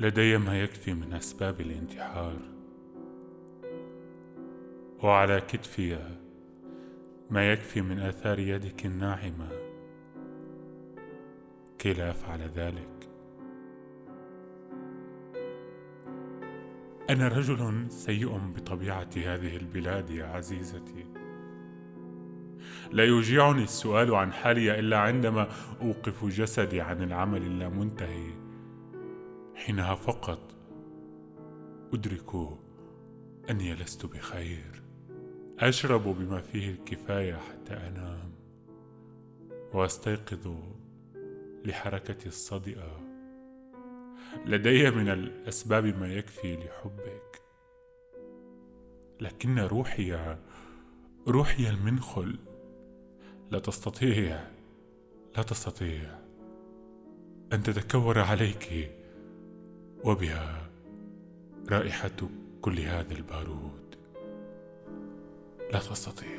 لدي ما يكفي من أسباب الانتحار. وعلى كتفي ما يكفي من آثار يدك الناعمة. كي لا افعل ذلك. أنا رجل سيء بطبيعة هذه البلاد يا عزيزتي. لا يوجعني السؤال عن حالي إلا عندما أوقف جسدي عن العمل اللامنتهي. حينها فقط. ادرك أني لست بخير. أشرب بما فيه الكفاية حتى أنام. وأستيقظ لحركتي الصدئة. لدي من الأسباب ما يكفي لحبك. لكن روحي روحي المنخل. لا تستطيع لا تستطيع أن تتكور عليك. وبها رائحة كل هذا البارود. لا تستطيع.